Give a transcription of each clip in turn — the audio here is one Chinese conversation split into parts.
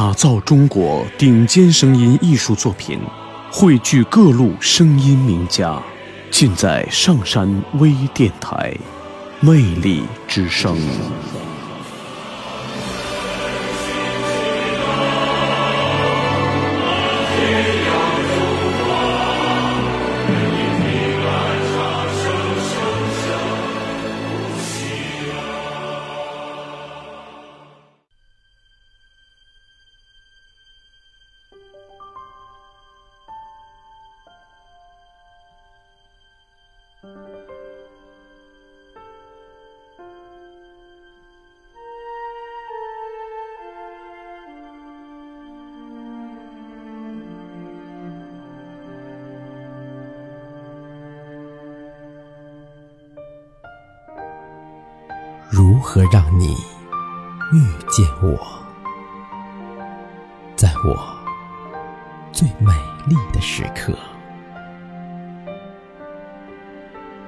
打造中国顶尖声音艺术作品，汇聚各路声音名家，尽在上山微电台，魅力之声。如何让你遇见我，在我最美丽的时刻？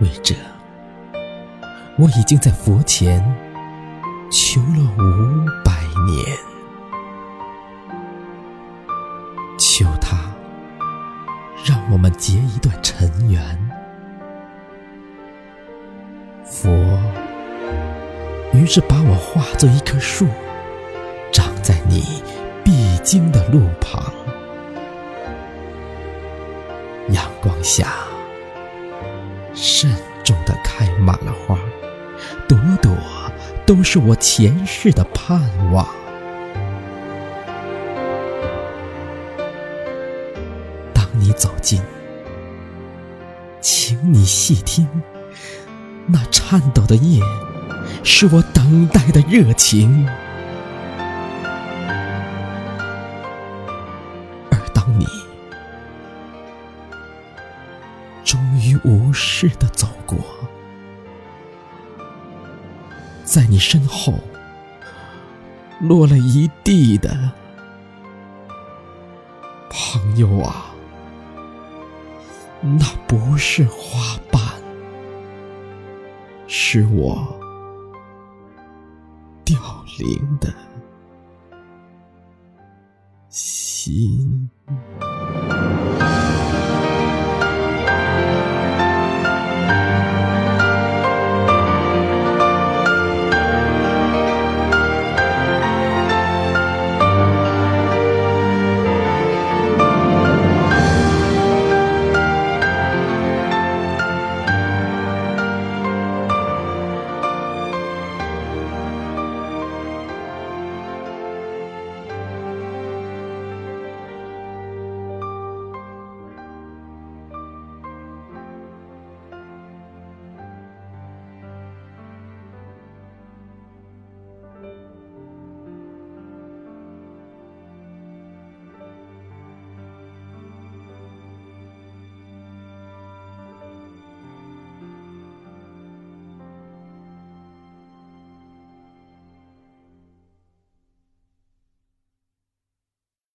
为这，我已经在佛前求了五百年，求他让我们结一段尘缘。于是把我化作一棵树，长在你必经的路旁。阳光下，慎重的开满了花，朵朵都是我前世的盼望。当你走近，请你细听，那颤抖的叶。是我等待的热情，而当你终于无视的走过，在你身后落了一地的朋友啊，那不是花瓣，是我。明的心。